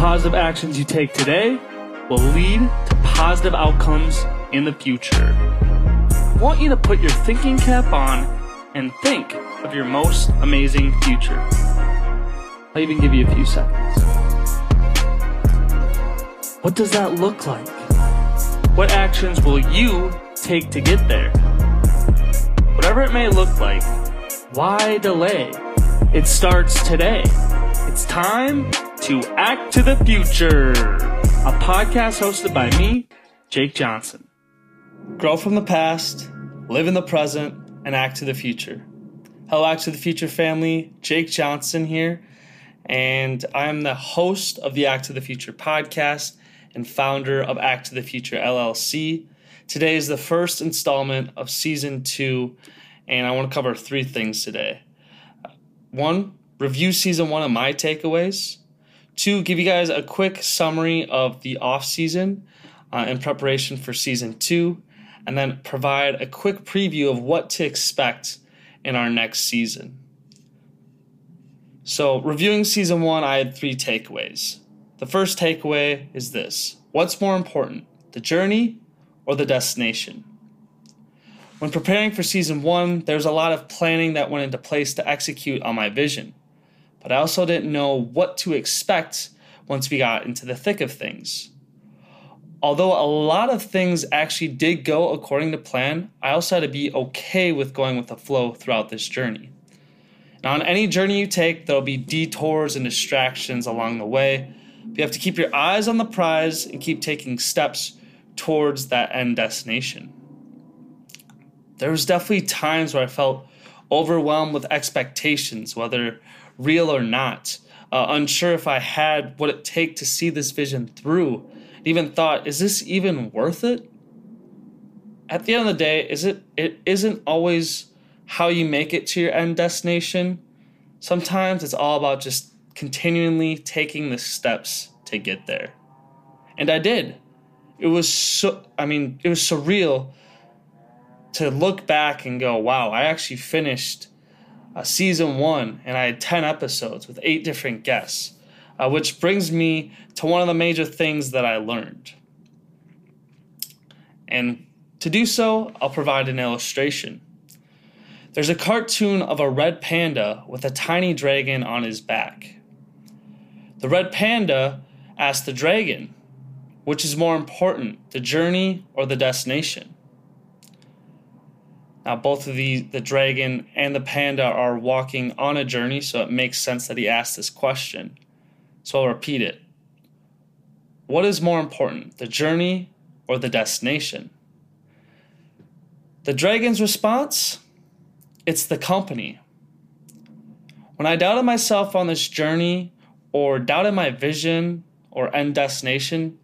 positive actions you take today will lead to positive outcomes in the future. I want you to put your thinking cap on and think of your most amazing future. I'll even give you a few seconds. What does that look like? What actions will you take to get there? Whatever it may look like, why delay? It starts today. It's time to Act to the Future, a podcast hosted by me, Jake Johnson. Grow from the past, live in the present, and act to the future. Hello, Act to the Future family. Jake Johnson here, and I am the host of the Act to the Future podcast and founder of Act to the Future LLC. Today is the first installment of season two, and I want to cover three things today. One, review season one of my takeaways. Two, give you guys a quick summary of the off season uh, in preparation for season two, and then provide a quick preview of what to expect in our next season. So, reviewing season one, I had three takeaways. The first takeaway is this What's more important, the journey or the destination? When preparing for season one, there was a lot of planning that went into place to execute on my vision, but I also didn't know what to expect once we got into the thick of things. Although a lot of things actually did go according to plan, I also had to be okay with going with the flow throughout this journey. Now, on any journey you take, there'll be detours and distractions along the way. But you have to keep your eyes on the prize and keep taking steps towards that end destination. There was definitely times where I felt overwhelmed with expectations, whether real or not, uh, unsure if I had what it take to see this vision through. Even thought, is this even worth it? At the end of the day, is it? It isn't always how you make it to your end destination. Sometimes it's all about just continually taking the steps to get there. And I did. It was so, I mean, it was surreal to look back and go, wow, I actually finished uh, season one and I had 10 episodes with eight different guests, uh, which brings me to one of the major things that I learned. And to do so, I'll provide an illustration. There's a cartoon of a red panda with a tiny dragon on his back. The red panda asks the dragon, which is more important, the journey or the destination? Now, both of the, the dragon and the panda are walking on a journey, so it makes sense that he asked this question. So I'll repeat it. What is more important, the journey or the destination? The dragon's response it's the company. When I doubted myself on this journey or doubted my vision or end destination,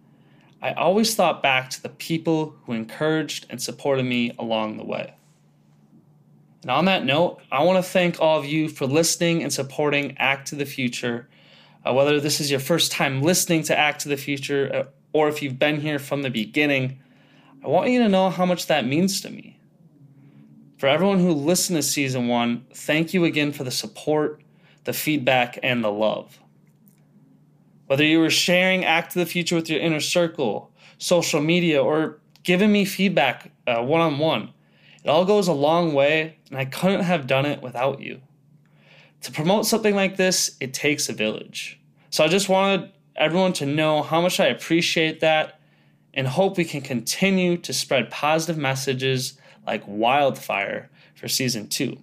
I always thought back to the people who encouraged and supported me along the way. And on that note, I want to thank all of you for listening and supporting Act to the Future. Uh, whether this is your first time listening to Act to the Future uh, or if you've been here from the beginning, I want you to know how much that means to me. For everyone who listened to season one, thank you again for the support, the feedback, and the love. Whether you were sharing Act to the Future with your inner circle, social media, or giving me feedback one on one, it all goes a long way, and I couldn't have done it without you. To promote something like this, it takes a village. So I just wanted everyone to know how much I appreciate that and hope we can continue to spread positive messages like wildfire for season two.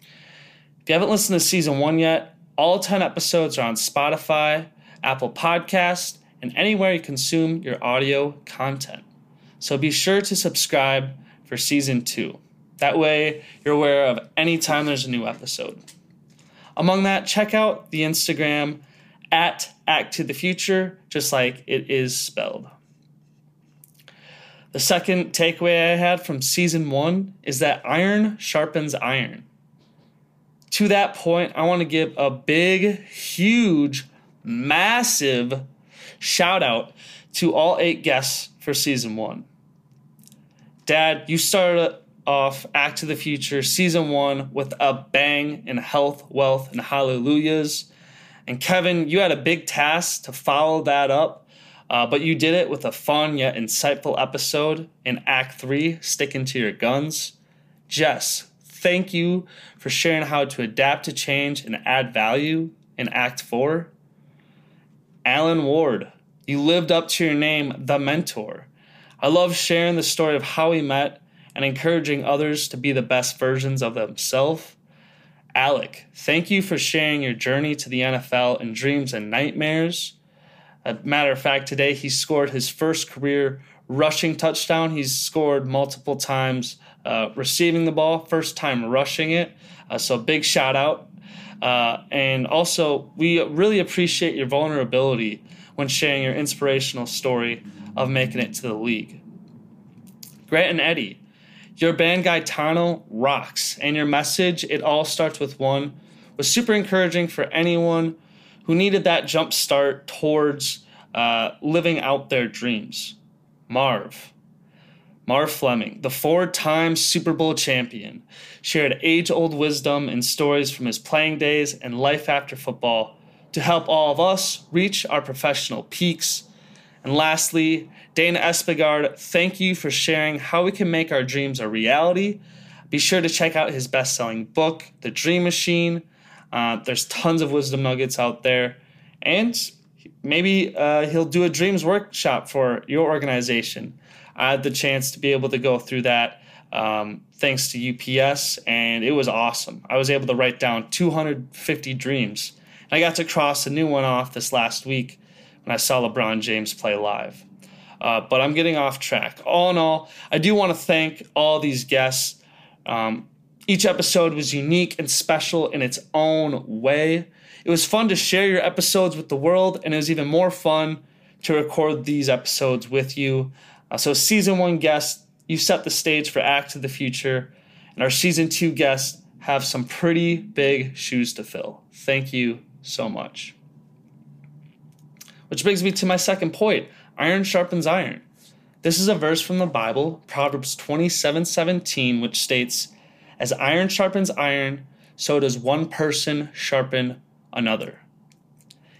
If you haven't listened to season one yet, all 10 episodes are on Spotify, Apple Podcast, and anywhere you consume your audio content. So be sure to subscribe for season two. That way, you're aware of any time there's a new episode. Among that, check out the Instagram at Act to the Future, just like it is spelled. The second takeaway I had from season one is that iron sharpens iron. To that point, I want to give a big, huge, massive shout out to all eight guests for season one. Dad, you started off Act to the Future season one with a bang in health, wealth, and hallelujahs. And Kevin, you had a big task to follow that up, uh, but you did it with a fun yet insightful episode in Act 3, Sticking to Your Guns. Jess, thank you for sharing how to adapt to change and add value in Act 4. Alan Ward, you lived up to your name, The Mentor. I love sharing the story of how we met and encouraging others to be the best versions of themselves. Alec, thank you for sharing your journey to the NFL in dreams and nightmares. A matter of fact, today he scored his first career rushing touchdown. He's scored multiple times uh, receiving the ball, first time rushing it. Uh, so, big shout out. Uh, and also, we really appreciate your vulnerability when sharing your inspirational story of making it to the league. Grant and Eddie, your band Gaetano rocks, and your message, It All Starts With One, was super encouraging for anyone who needed that jump start towards uh, living out their dreams. Marv, Marv Fleming, the four time Super Bowl champion, shared age old wisdom and stories from his playing days and life after football to help all of us reach our professional peaks. And lastly, Dana Espigard, thank you for sharing how we can make our dreams a reality. Be sure to check out his best selling book, The Dream Machine. Uh, there's tons of wisdom nuggets out there. And maybe uh, he'll do a dreams workshop for your organization. I had the chance to be able to go through that um, thanks to UPS, and it was awesome. I was able to write down 250 dreams And I got to cross a new one off this last week when I saw LeBron James play live. Uh, but I'm getting off track. All in all, I do want to thank all these guests. Um, each episode was unique and special in its own way. It was fun to share your episodes with the world, and it was even more fun to record these episodes with you. Uh, so, season one guests, you set the stage for Act of the Future, and our season two guests have some pretty big shoes to fill. Thank you so much. Which brings me to my second point iron sharpens iron. This is a verse from the Bible, Proverbs 27 17, which states, As iron sharpens iron, so does one person sharpen another.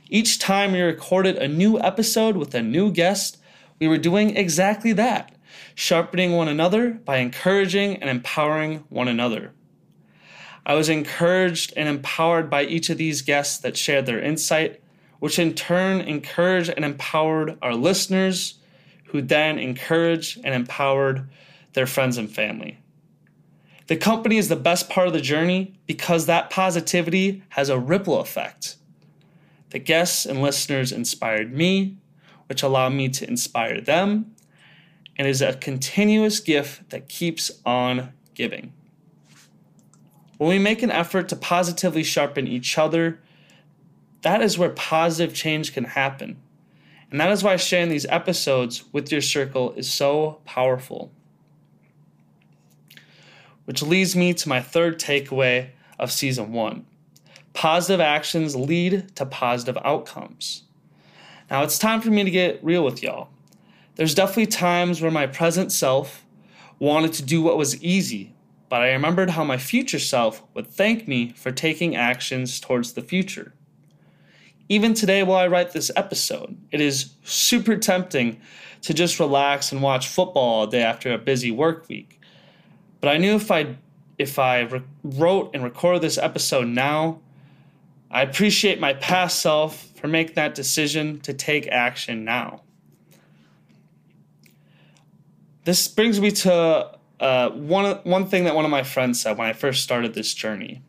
Each time we recorded a new episode with a new guest, we were doing exactly that, sharpening one another by encouraging and empowering one another. I was encouraged and empowered by each of these guests that shared their insight, which in turn encouraged and empowered our listeners, who then encouraged and empowered their friends and family. The company is the best part of the journey because that positivity has a ripple effect. The guests and listeners inspired me, which allowed me to inspire them, and is a continuous gift that keeps on giving. When we make an effort to positively sharpen each other, that is where positive change can happen. And that is why sharing these episodes with your circle is so powerful. Which leads me to my third takeaway of season one positive actions lead to positive outcomes. Now it's time for me to get real with y'all. There's definitely times where my present self wanted to do what was easy but I remembered how my future self would thank me for taking actions towards the future. Even today, while I write this episode, it is super tempting to just relax and watch football all day after a busy work week. But I knew if I if I re- wrote and recorded this episode now, I appreciate my past self for making that decision to take action now. This brings me to uh, one one thing that one of my friends said when I first started this journey.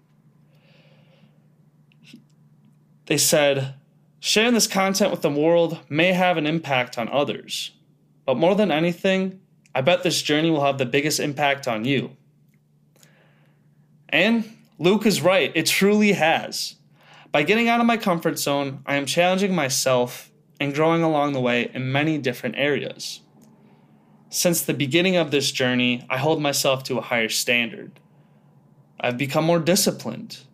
They said, sharing this content with the world may have an impact on others, but more than anything, I bet this journey will have the biggest impact on you. And Luke is right, it truly has. By getting out of my comfort zone, I am challenging myself and growing along the way in many different areas. Since the beginning of this journey, I hold myself to a higher standard. I've become more disciplined.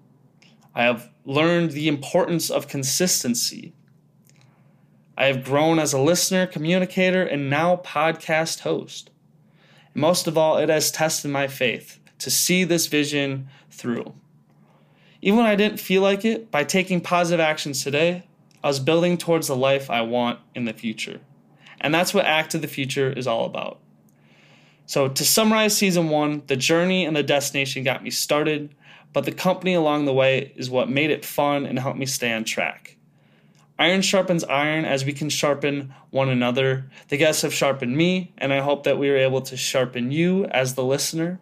I have learned the importance of consistency. I have grown as a listener, communicator, and now podcast host. And most of all, it has tested my faith to see this vision through. Even when I didn't feel like it, by taking positive actions today, I was building towards the life I want in the future. And that's what Act to the Future is all about. So, to summarize season one, the journey and the destination got me started, but the company along the way is what made it fun and helped me stay on track. Iron sharpens iron as we can sharpen one another. The guests have sharpened me, and I hope that we are able to sharpen you as the listener.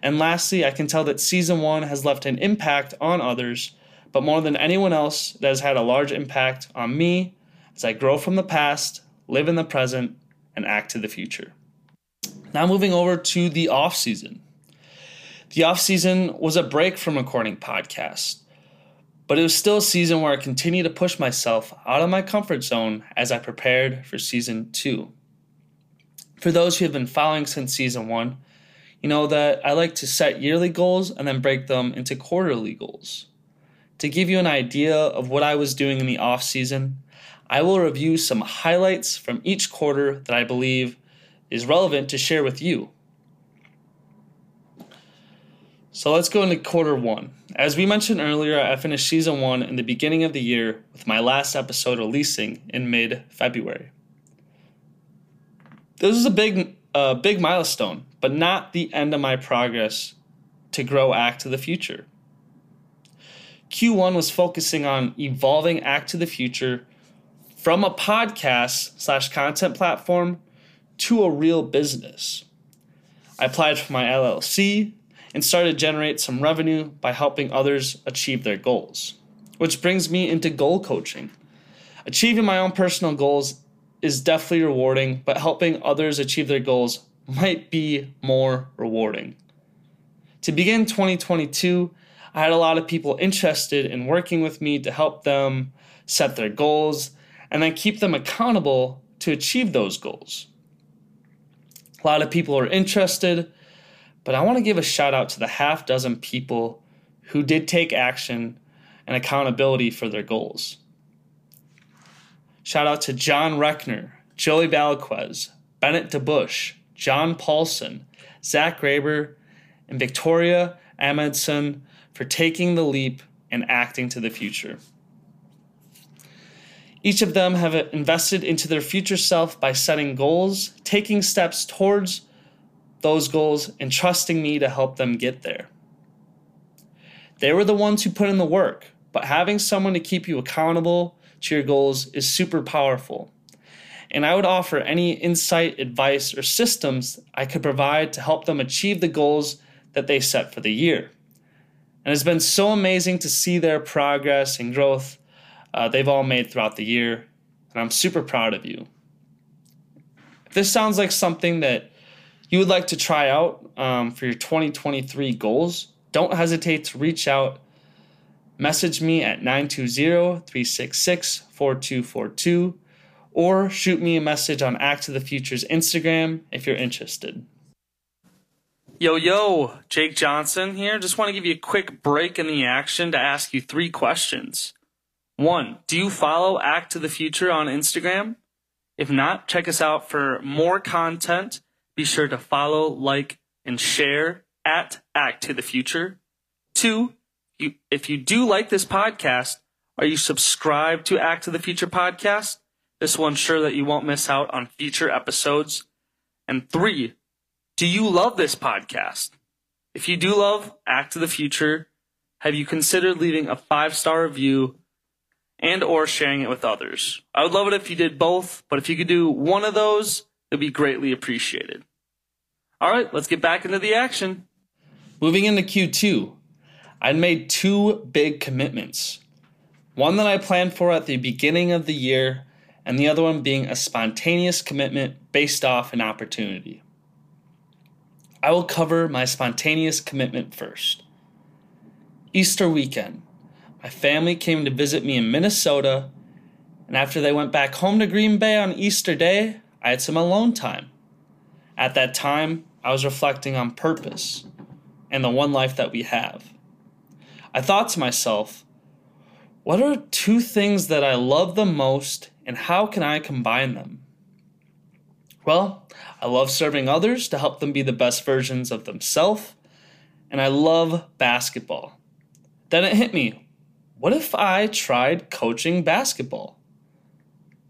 And lastly, I can tell that season one has left an impact on others, but more than anyone else, it has had a large impact on me as I grow from the past, live in the present, and act to the future. Now moving over to the off season. The off season was a break from recording podcasts. But it was still a season where I continued to push myself out of my comfort zone as I prepared for season two. For those who have been following since season one, you know that I like to set yearly goals and then break them into quarterly goals. To give you an idea of what I was doing in the off season, I will review some highlights from each quarter that I believe is relevant to share with you. So let's go into quarter one. As we mentioned earlier, I finished season one in the beginning of the year with my last episode releasing in mid February. This was a big, uh, big milestone, but not the end of my progress to grow Act to the Future. Q1 was focusing on evolving Act to the Future from a podcast slash content platform to a real business. I applied for my LLC, and started to generate some revenue by helping others achieve their goals. Which brings me into goal coaching. Achieving my own personal goals is definitely rewarding, but helping others achieve their goals might be more rewarding. To begin 2022, I had a lot of people interested in working with me to help them set their goals and then keep them accountable to achieve those goals. A lot of people are interested, but I want to give a shout out to the half dozen people who did take action and accountability for their goals. Shout out to John Reckner, Joey Balaquez, Bennett DeBush, John Paulson, Zach Graber, and Victoria Amundsen for taking the leap and acting to the future. Each of them have invested into their future self by setting goals, taking steps towards those goals and trusting me to help them get there. They were the ones who put in the work, but having someone to keep you accountable to your goals is super powerful. And I would offer any insight, advice, or systems I could provide to help them achieve the goals that they set for the year. And it's been so amazing to see their progress and growth uh, they've all made throughout the year. And I'm super proud of you. If this sounds like something that you would like to try out um, for your 2023 goals, don't hesitate to reach out. Message me at 920 366 4242 or shoot me a message on Act of the Future's Instagram if you're interested. Yo, yo, Jake Johnson here. Just want to give you a quick break in the action to ask you three questions. One, do you follow Act of the Future on Instagram? If not, check us out for more content be sure to follow, like, and share at Act to the Future. Two, you, if you do like this podcast, are you subscribed to Act to the Future podcast? This will ensure that you won't miss out on future episodes. And three, do you love this podcast? If you do love Act to the Future, have you considered leaving a five star review and or sharing it with others? I would love it if you did both, but if you could do one of those, it'd be greatly appreciated. All right, let's get back into the action. Moving into Q2, I'd made two big commitments. One that I planned for at the beginning of the year, and the other one being a spontaneous commitment based off an opportunity. I will cover my spontaneous commitment first. Easter weekend, my family came to visit me in Minnesota, and after they went back home to Green Bay on Easter Day, I had some alone time. At that time, I was reflecting on purpose and the one life that we have. I thought to myself, what are two things that I love the most and how can I combine them? Well, I love serving others to help them be the best versions of themselves, and I love basketball. Then it hit me what if I tried coaching basketball?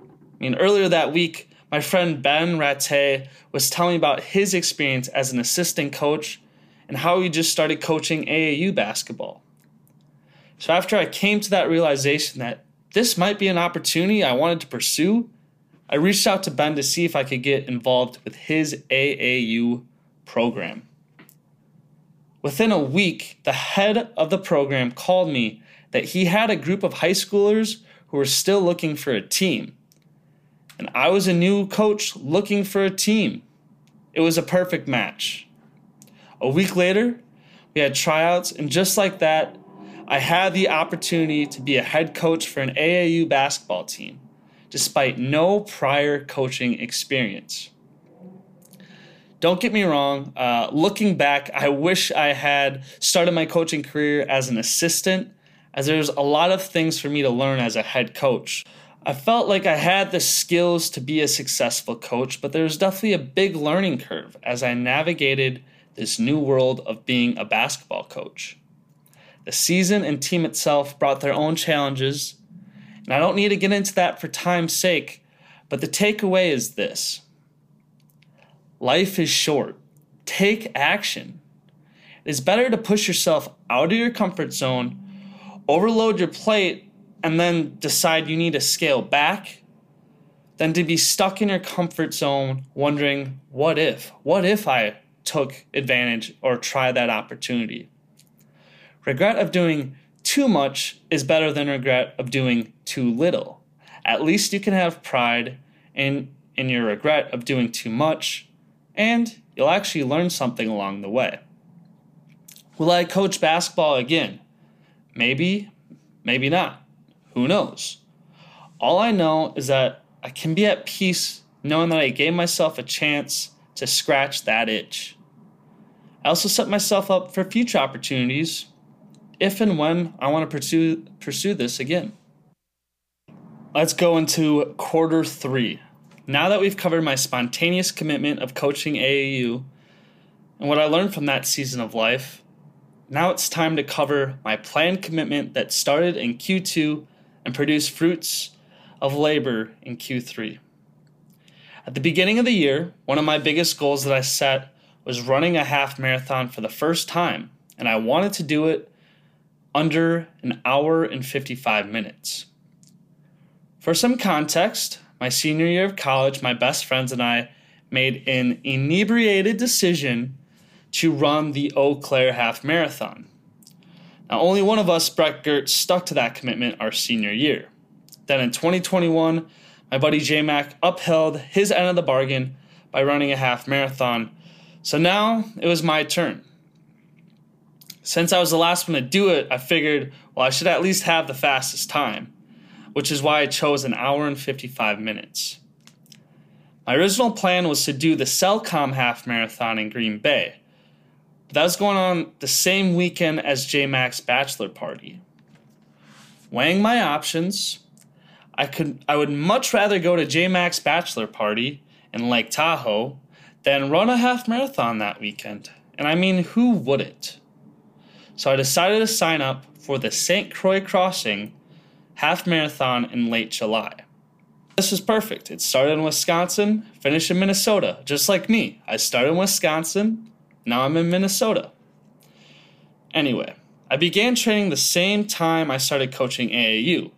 I mean, earlier that week, my friend Ben Ratte was telling me about his experience as an assistant coach and how he just started coaching AAU basketball. So, after I came to that realization that this might be an opportunity I wanted to pursue, I reached out to Ben to see if I could get involved with his AAU program. Within a week, the head of the program called me that he had a group of high schoolers who were still looking for a team. And I was a new coach looking for a team. It was a perfect match. A week later, we had tryouts, and just like that, I had the opportunity to be a head coach for an AAU basketball team, despite no prior coaching experience. Don't get me wrong, uh, looking back, I wish I had started my coaching career as an assistant as there's a lot of things for me to learn as a head coach. I felt like I had the skills to be a successful coach, but there was definitely a big learning curve as I navigated this new world of being a basketball coach. The season and team itself brought their own challenges, and I don't need to get into that for time's sake, but the takeaway is this life is short. Take action. It is better to push yourself out of your comfort zone overload your plate and then decide you need to scale back than to be stuck in your comfort zone wondering, what if? What if I took advantage or tried that opportunity? Regret of doing too much is better than regret of doing too little. At least you can have pride in, in your regret of doing too much, and you'll actually learn something along the way. Will I coach basketball again? Maybe, maybe not. Who knows? All I know is that I can be at peace knowing that I gave myself a chance to scratch that itch. I also set myself up for future opportunities if and when I want to pursue pursue this again. Let's go into quarter 3. Now that we've covered my spontaneous commitment of coaching AAU and what I learned from that season of life, now it's time to cover my planned commitment that started in Q2 and produce fruits of labor in Q3. At the beginning of the year, one of my biggest goals that I set was running a half marathon for the first time, and I wanted to do it under an hour and 55 minutes. For some context, my senior year of college, my best friends and I made an inebriated decision to run the Eau Claire Half Marathon. Now, only one of us, Brett Gert, stuck to that commitment our senior year. Then in 2021, my buddy J Mac upheld his end of the bargain by running a half marathon. So now it was my turn. Since I was the last one to do it, I figured, well, I should at least have the fastest time, which is why I chose an hour and 55 minutes. My original plan was to do the Cellcom half marathon in Green Bay, that was going on the same weekend as J Mac's bachelor party. Weighing my options, I could I would much rather go to J Mac's bachelor party in Lake Tahoe than run a half marathon that weekend. And I mean, who wouldn't? So I decided to sign up for the St. Croix Crossing half marathon in late July. This was perfect. It started in Wisconsin, finished in Minnesota, just like me. I started in Wisconsin, now I'm in Minnesota. Anyway, I began training the same time I started coaching AAU,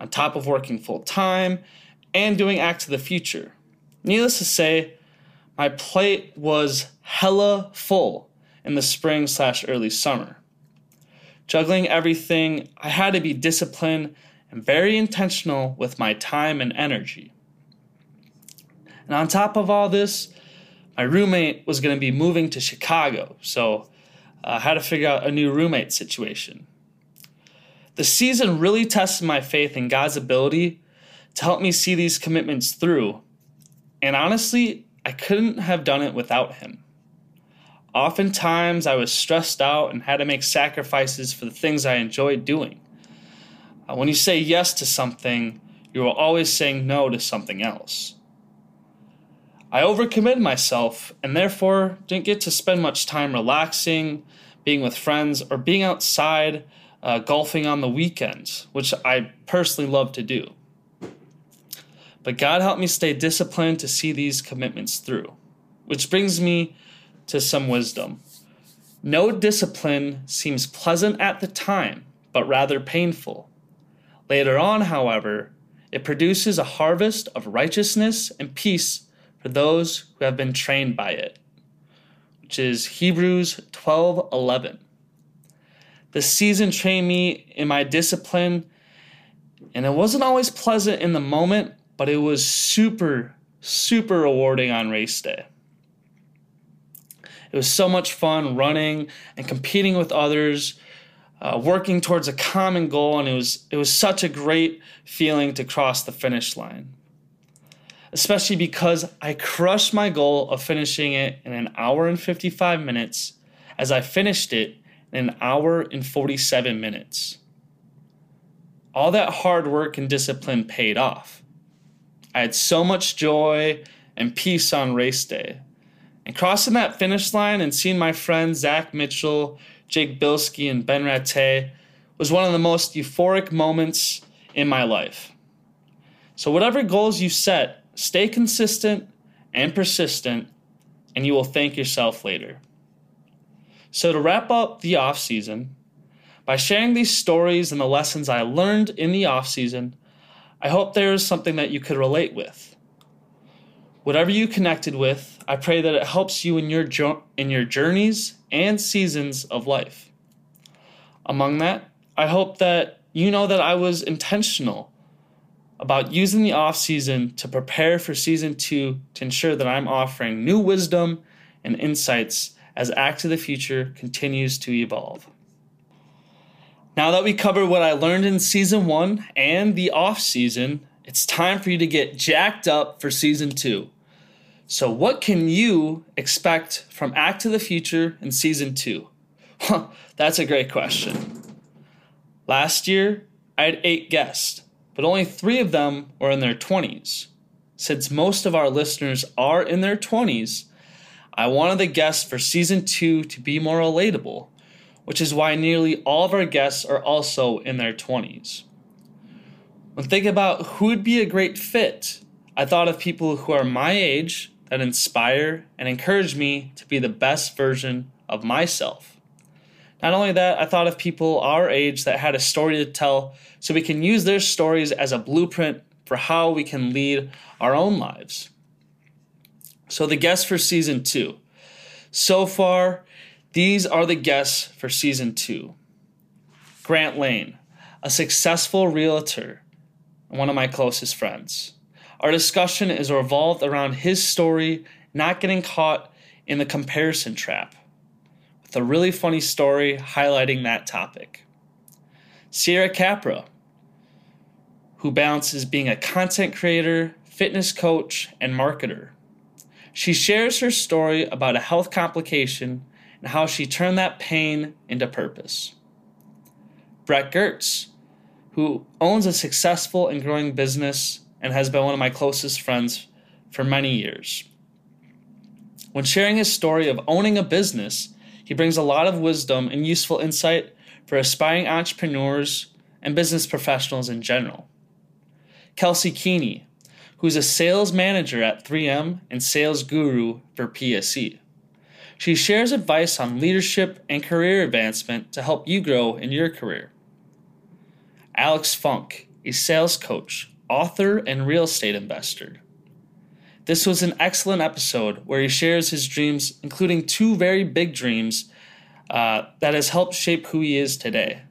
on top of working full time and doing Act of the Future. Needless to say, my plate was hella full in the spring slash early summer. Juggling everything, I had to be disciplined and very intentional with my time and energy. And on top of all this, my roommate was going to be moving to Chicago, so I had to figure out a new roommate situation. The season really tested my faith in God's ability to help me see these commitments through, and honestly, I couldn't have done it without Him. Oftentimes, I was stressed out and had to make sacrifices for the things I enjoyed doing. Uh, when you say yes to something, you are always saying no to something else. I overcommitted myself and therefore didn't get to spend much time relaxing, being with friends, or being outside uh, golfing on the weekends, which I personally love to do. But God helped me stay disciplined to see these commitments through, which brings me to some wisdom. No discipline seems pleasant at the time, but rather painful. Later on, however, it produces a harvest of righteousness and peace for those who have been trained by it, which is Hebrews 12:11. The season trained me in my discipline, and it wasn't always pleasant in the moment, but it was super super rewarding on race day. It was so much fun running and competing with others, uh, working towards a common goal, and it was it was such a great feeling to cross the finish line. Especially because I crushed my goal of finishing it in an hour and 55 minutes as I finished it in an hour and 47 minutes. All that hard work and discipline paid off. I had so much joy and peace on race day and crossing that finish line and seeing my friends Zach Mitchell, Jake Bilski, and Ben Rattay was one of the most euphoric moments in my life. So, whatever goals you set, stay consistent and persistent, and you will thank yourself later. So, to wrap up the off season, by sharing these stories and the lessons I learned in the off season, I hope there is something that you could relate with. Whatever you connected with, I pray that it helps you in your jo- in your journeys and seasons of life. Among that, I hope that you know that I was intentional about using the off season to prepare for season 2 to ensure that I'm offering new wisdom and insights as Act of the Future continues to evolve. Now that we covered what I learned in season 1 and the off season, it's time for you to get jacked up for season two. So, what can you expect from Act of the Future in season two? Huh, that's a great question. Last year, I had eight guests, but only three of them were in their 20s. Since most of our listeners are in their 20s, I wanted the guests for season two to be more relatable, which is why nearly all of our guests are also in their 20s. When thinking about who would be a great fit, I thought of people who are my age that inspire and encourage me to be the best version of myself. Not only that, I thought of people our age that had a story to tell so we can use their stories as a blueprint for how we can lead our own lives. So, the guests for season two. So far, these are the guests for season two Grant Lane, a successful realtor and one of my closest friends. Our discussion is revolved around his story not getting caught in the comparison trap, a really funny story highlighting that topic. Sierra Capra, who balances being a content creator, fitness coach, and marketer. She shares her story about a health complication and how she turned that pain into purpose. Brett Gertz, who owns a successful and growing business and has been one of my closest friends for many years. When sharing his story of owning a business, he brings a lot of wisdom and useful insight for aspiring entrepreneurs and business professionals in general. Kelsey Keeney, who's a sales manager at 3M and sales guru for PSE. She shares advice on leadership and career advancement to help you grow in your career. Alex Funk, a sales coach, author, and real estate investor. This was an excellent episode where he shares his dreams, including two very big dreams uh, that has helped shape who he is today.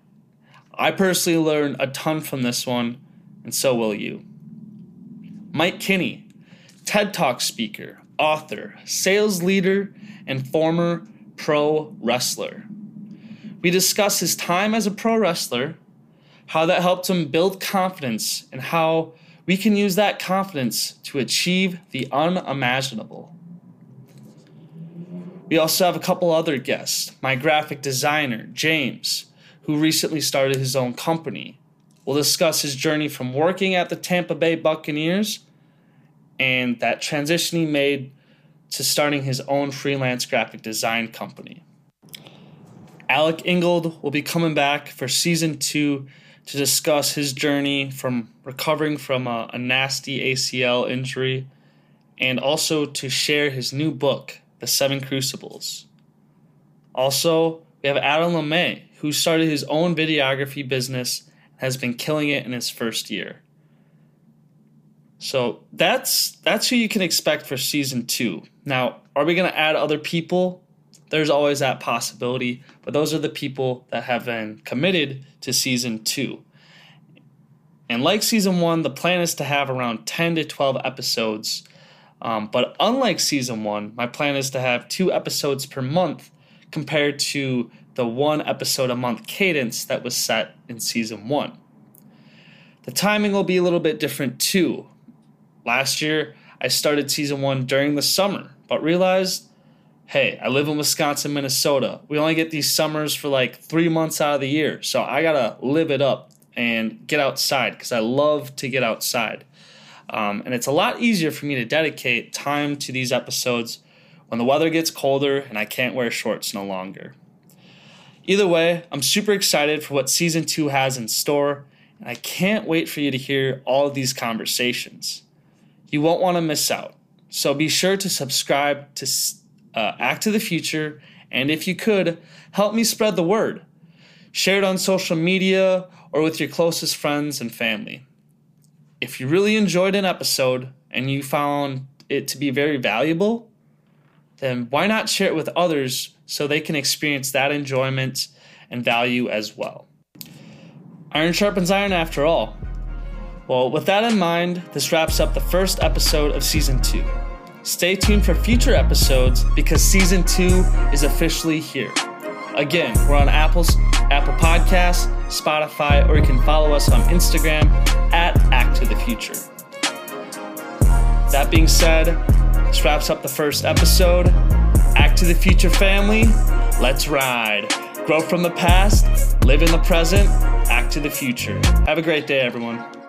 I personally learned a ton from this one, and so will you. Mike Kinney, TED Talk speaker, author, sales leader, and former pro wrestler. We discuss his time as a pro wrestler, how that helped him build confidence, and how we can use that confidence to achieve the unimaginable. We also have a couple other guests. My graphic designer, James, who recently started his own company. We'll discuss his journey from working at the Tampa Bay Buccaneers and that transition he made to starting his own freelance graphic design company. Alec Ingold will be coming back for season two to discuss his journey from recovering from a, a nasty ACL injury and also to share his new book, The Seven Crucibles. Also, we have Adam LeMay, who started his own videography business and has been killing it in his first year. So that's that's who you can expect for season two. Now, are we gonna add other people? There's always that possibility, but those are the people that have been committed to season two. And like season one, the plan is to have around 10 to 12 episodes. Um, but unlike season one, my plan is to have two episodes per month compared to the one episode a month cadence that was set in season one. The timing will be a little bit different too. Last year, I started season one during the summer, but realized hey, I live in Wisconsin, Minnesota. We only get these summers for like three months out of the year. So I got to live it up and get outside because I love to get outside. Um, and it's a lot easier for me to dedicate time to these episodes when the weather gets colder and I can't wear shorts no longer. Either way, I'm super excited for what season two has in store, and I can't wait for you to hear all of these conversations. You won't want to miss out, so be sure to subscribe to uh, Act to the Future, and if you could, help me spread the word. Share it on social media or with your closest friends and family. If you really enjoyed an episode and you found it to be very valuable, then why not share it with others so they can experience that enjoyment and value as well? Iron sharpens iron after all. Well, with that in mind, this wraps up the first episode of season two. Stay tuned for future episodes because season two is officially here. Again, we're on Apple's Apple Podcasts, Spotify, or you can follow us on Instagram at Act to the Future. That being said, this wraps up the first episode. Act to the Future family, let's ride. Grow from the past, live in the present, act to the future. Have a great day, everyone.